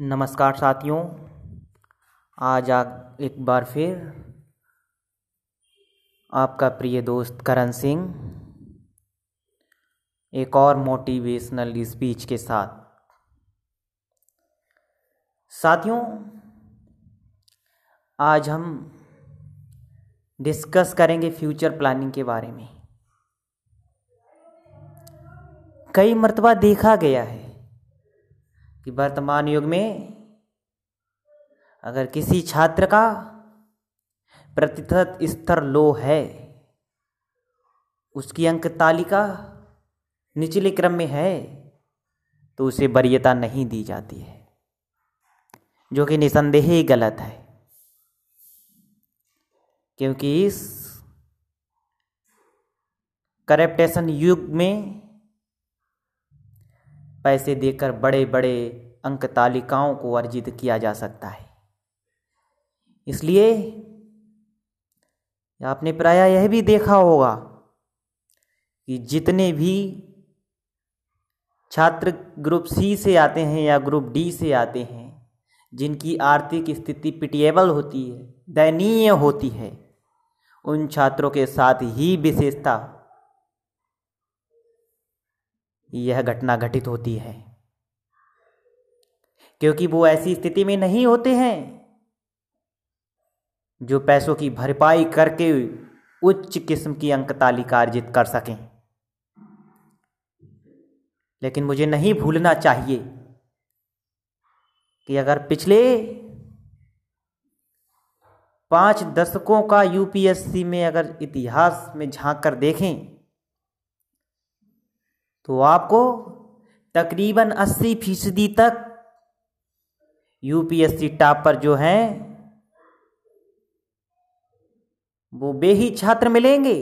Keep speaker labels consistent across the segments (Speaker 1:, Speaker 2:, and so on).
Speaker 1: नमस्कार साथियों, आज आ एक बार फिर आपका प्रिय दोस्त करण सिंह एक और मोटिवेशनल स्पीच के साथ। साथियों, आज हम डिस्कस करेंगे फ्यूचर प्लानिंग के बारे में। कई मरतबा देखा गया है कि वर्तमान युग में अगर किसी छात्र का प्रतिशत स्तर लो है, उसकी अंक तालिका निचले क्रम में है तो उसे वरीयता नहीं दी जाती है, जो कि निसंदेह ही गलत है। क्योंकि इस करप्टेशन युग में पैसे देकर बड़े बड़े अंक तालिकाओं को अर्जित किया जा सकता है। इसलिए आपने प्राय यह भी देखा होगा कि जितने भी छात्र ग्रुप सी से आते हैं या ग्रुप डी से आते हैं, जिनकी आर्थिक स्थिति पिटिएबल होती है, दयनीय होती है, उन छात्रों के साथ ही विशेषता यह घटना घटित होती है। क्योंकि वो ऐसी स्थिति में नहीं होते हैं जो पैसों की भरपाई करके उच्च किस्म की अंक तालिका अर्जित कर सकें। लेकिन मुझे नहीं भूलना चाहिए कि अगर पिछले पाँच दशकों का यूपीएससी में अगर इतिहास में झाँक कर देखें तो आपको तकरीबन अस्सी फ़ीसदी तक यूपीएससी टॉपर जो हैं, वो वे ही छात्र मिलेंगे,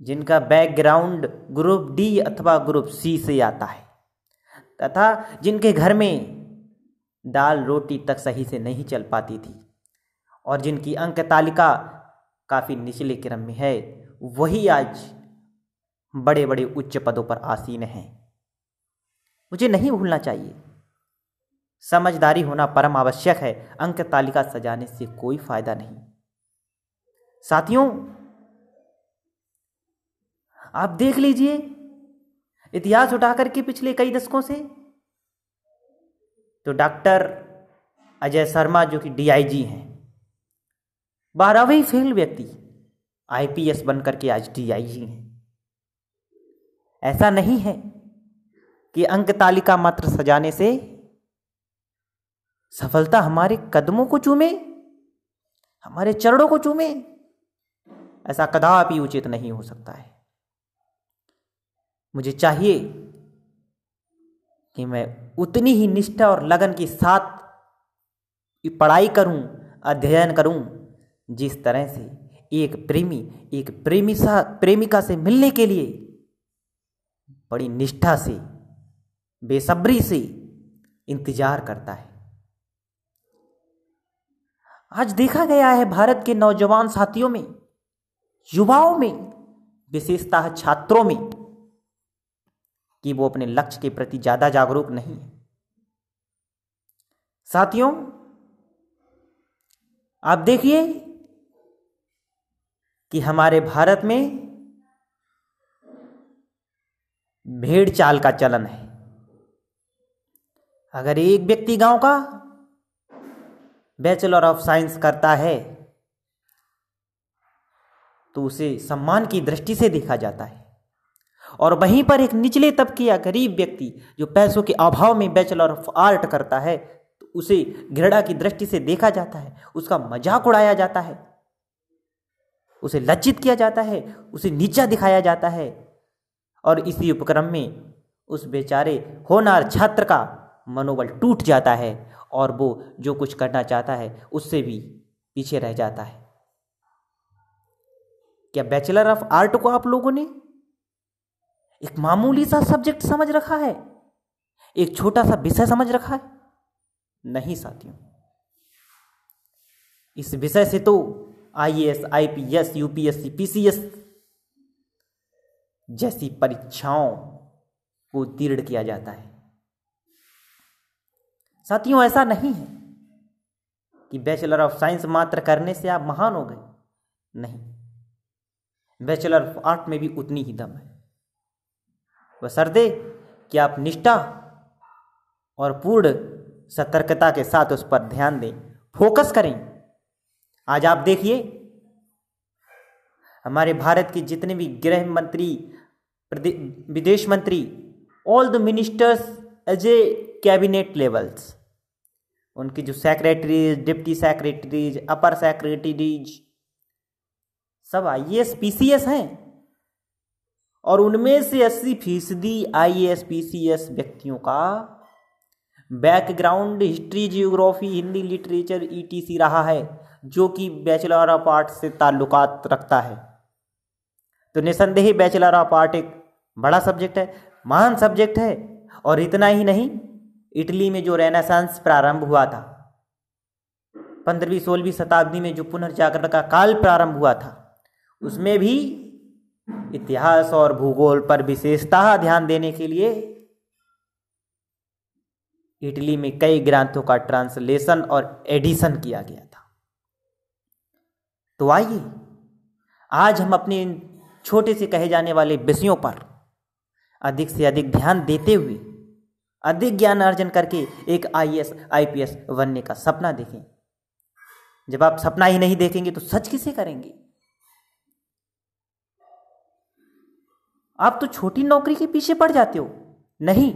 Speaker 1: जिनका बैकग्राउंड ग्रुप डी अथवा ग्रुप सी से आता है, तथा जिनके घर में दाल रोटी तक सही से नहीं चल पाती थी, और जिनकी अंक तालिका काफ़ी निचले क्रम में है, वही आज बड़े बड़े उच्च पदों पर आसीन हैं। मुझे नहीं भूलना चाहिए। समझदारी होना परम आवश्यक है, अंक तालिका सजाने से कोई फ़ायदा नहीं। साथियों, आप देख लीजिए, इतिहास उठाकर के पिछले कई दशकों से। तो डॉक्टर अजय शर्मा जो कि डीआईजी हैं, बारहवीं फेल व्यक्ति, आईपीएस बनकर के आज डीआईजी हैं। ऐसा नहीं है कि अंक तालिका मात्र सजाने से सफलता हमारे कदमों को चूमे, हमारे चरणों को चूमे, ऐसा कदापि उचित नहीं हो सकता है। मुझे चाहिए कि मैं उतनी ही निष्ठा और लगन के साथ पढ़ाई करूँ, अध्ययन करूँ, जिस तरह से एक प्रेमी एक प्रेमी सा, प्रेमिका से मिलने के लिए बड़ी निष्ठा से, बेसब्री से इंतज़ार करता है। आज देखा गया है भारत के नौजवान साथियों में, युवाओं में, विशेषतः छात्रों में, कि वो अपने लक्ष्य के प्रति ज़्यादा जागरूक नहीं है। साथियों, आप देखिए कि हमारे भारत में भेड़ चाल का चलन है। अगर एक व्यक्ति गाँव का बैचलर ऑफ़ साइंस करता है तो उसे सम्मान की दृष्टि से देखा जाता है। और वहीं पर एक निचले तबके या गरीब व्यक्ति जो पैसों के अभाव में बैचलर ऑफ़ आर्ट करता है तो उसे घृणा की दृष्टि से देखा जाता है, उसका मज़ाक उड़ाया जाता है, उसे लज्जित किया जाता है, उसे नीचा दिखाया जाता है और इसी उपक्रम में उस बेचारे होनार छात्र का मनोबल टूट जाता है और वो जो कुछ करना चाहता है, उससे भी पीछे रह जाता है। क्या बैचलर ऑफ़ आर्ट को आप लोगों ने एक मामूली सा सब्जेक्ट समझ रखा है? एक छोटा सा विषय समझ रखा है? नहीं साथियों। इस विषय से तो आईएएस आईपीएस यूपीएससी पीसीएस जैसी परीक्षाओं को उत्तीर्ण किया जाता है। साथियों, ऐसा नहीं है कि बैचलर ऑफ़ साइंस मात्र करने से आप महान हो गए। नहीं बैचलर ऑफ़ आर्ट में भी उतनी ही दम है। वह सरदे कि आप निष्ठा और पूर्ण सतर्कता के साथ उस पर ध्यान दें, फोकस करें। आज आप देखिए हमारे भारत के जितने भी गृह मंत्री विदेश मंत्री all the ministers as a cabinet levels उनकी जो secretaries deputy secretaries upper secretaries सब I S P C S हैं। और उनमें से अस्सी फ़ीसदी I S P C S व्यक्तियों का background history geography Hindi literature E T C रहा है, जो कि बैचलर ऑफ़ आर्ट से ताल्लुकात रखता है। तो निसंदेह बैचलर ऑफ़ आर्ट एक बड़ा सब्जेक्ट है, महान सब्जेक्ट है, और इतना ही नहीं, इटली में जो रेनासांस प्रारंभ हुआ था, पंद्रहवीं, सोलहवीं शताब्दी में जो पुनर्जागरण का काल प्रारंभ हुआ था, उसमें भी इतिहास और भूगोल पर विशेषता ध्यान देने के लिए इटली में कई ग्रंथों का ट्रांसलेशन और एडिशन किया गया था। तो आइए, आज हम अपने छोटे से कहे जाने वाले विषयों पर अधिक से अधिक ध्यान देते हुए, अधिक ज्ञान अर्जन करके एक आईएएस, आईपीएस बनने का सपना देखें। जब आप सपना ही नहीं देखेंगे तो सच किसे करेंगे? आप तो छोटी नौकरी के पीछे पड़ जाते हो। नहीं,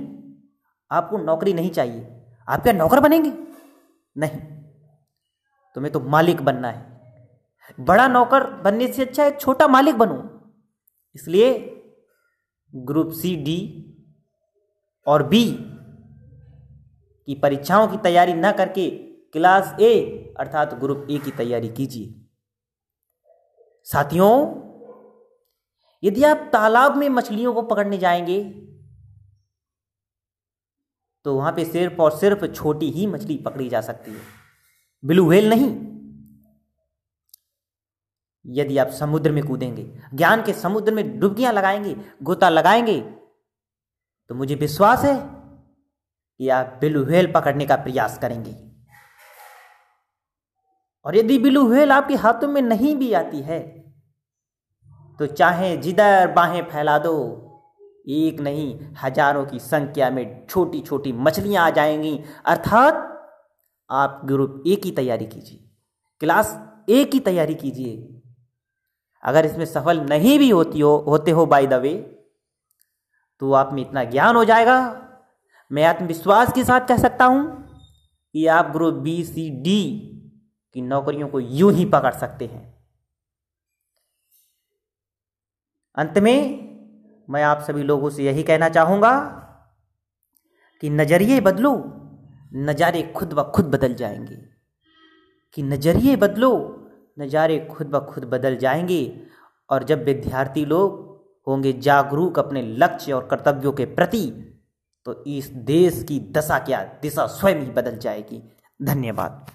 Speaker 1: आपको नौकरी नहीं चाहिए। आप क्या नौकर बनेंगे? नहीं। तुम्हें तो मालिक बनना है। बड़ा नौकर बनने से अच्छा एक छोटा मालिक बनो। इसलिए ग्रुप सी, डी और बी की परीक्षाओं की तैयारी न करके क्लास ए अर्थात ग्रुप ए की तैयारी कीजिए। साथियों, यदि आप तालाब में मछलियों को पकड़ने जाएँगे तो वहाँ पे सिर्फ़ और सिर्फ़ छोटी ही मछली पकड़ी जा सकती है। ब्लू व्हेल नहीं। यदि आप समुद्र में कूदेंगे, ज्ञान के समुद्र में डुबकियाँ लगाएँगे, गोता लगाएँगे तो मुझे विश्वास है कि आप ब्लू व्हेल पकड़ने का प्रयास करेंगे। और यदि ब्लू व्हेल आपके हाथों में नहीं भी आती है तो चाहे जिधर बाहें फैला दो, एक नहीं, हज़ारों की संख्या में छोटी छोटी मछलियाँ आ जाएँगी। अर्थात, आप ग्रुप ए की तैयारी कीजिए, क्लास ए की तैयारी कीजिए अगर इसमें सफल नहीं भी होती हो, होते हो बाय द वे तो आप में इतना ज्ञान हो जाएगा। मैं आत्मविश्वास के साथ कह सकता हूँ कि आप ग्रुप बी सी डी की नौकरियों को यूँ ही पकड़ सकते हैं। अंत में मैं आप सभी लोगों से यही कहना चाहूँगा कि नज़रिए बदलो, नज़ारे खुद ब खुद बदल जाएँगे। कि नज़रिए बदलो नज़ारे खुद ब खुद बदल जाएँगे और जब विद्यार्थी लोग होंगे जागरूक अपने लक्ष्य और कर्तव्यों के प्रति तो इस देश की दशा क्या, दिशा स्वयं ही बदल जाएगी। धन्यवाद।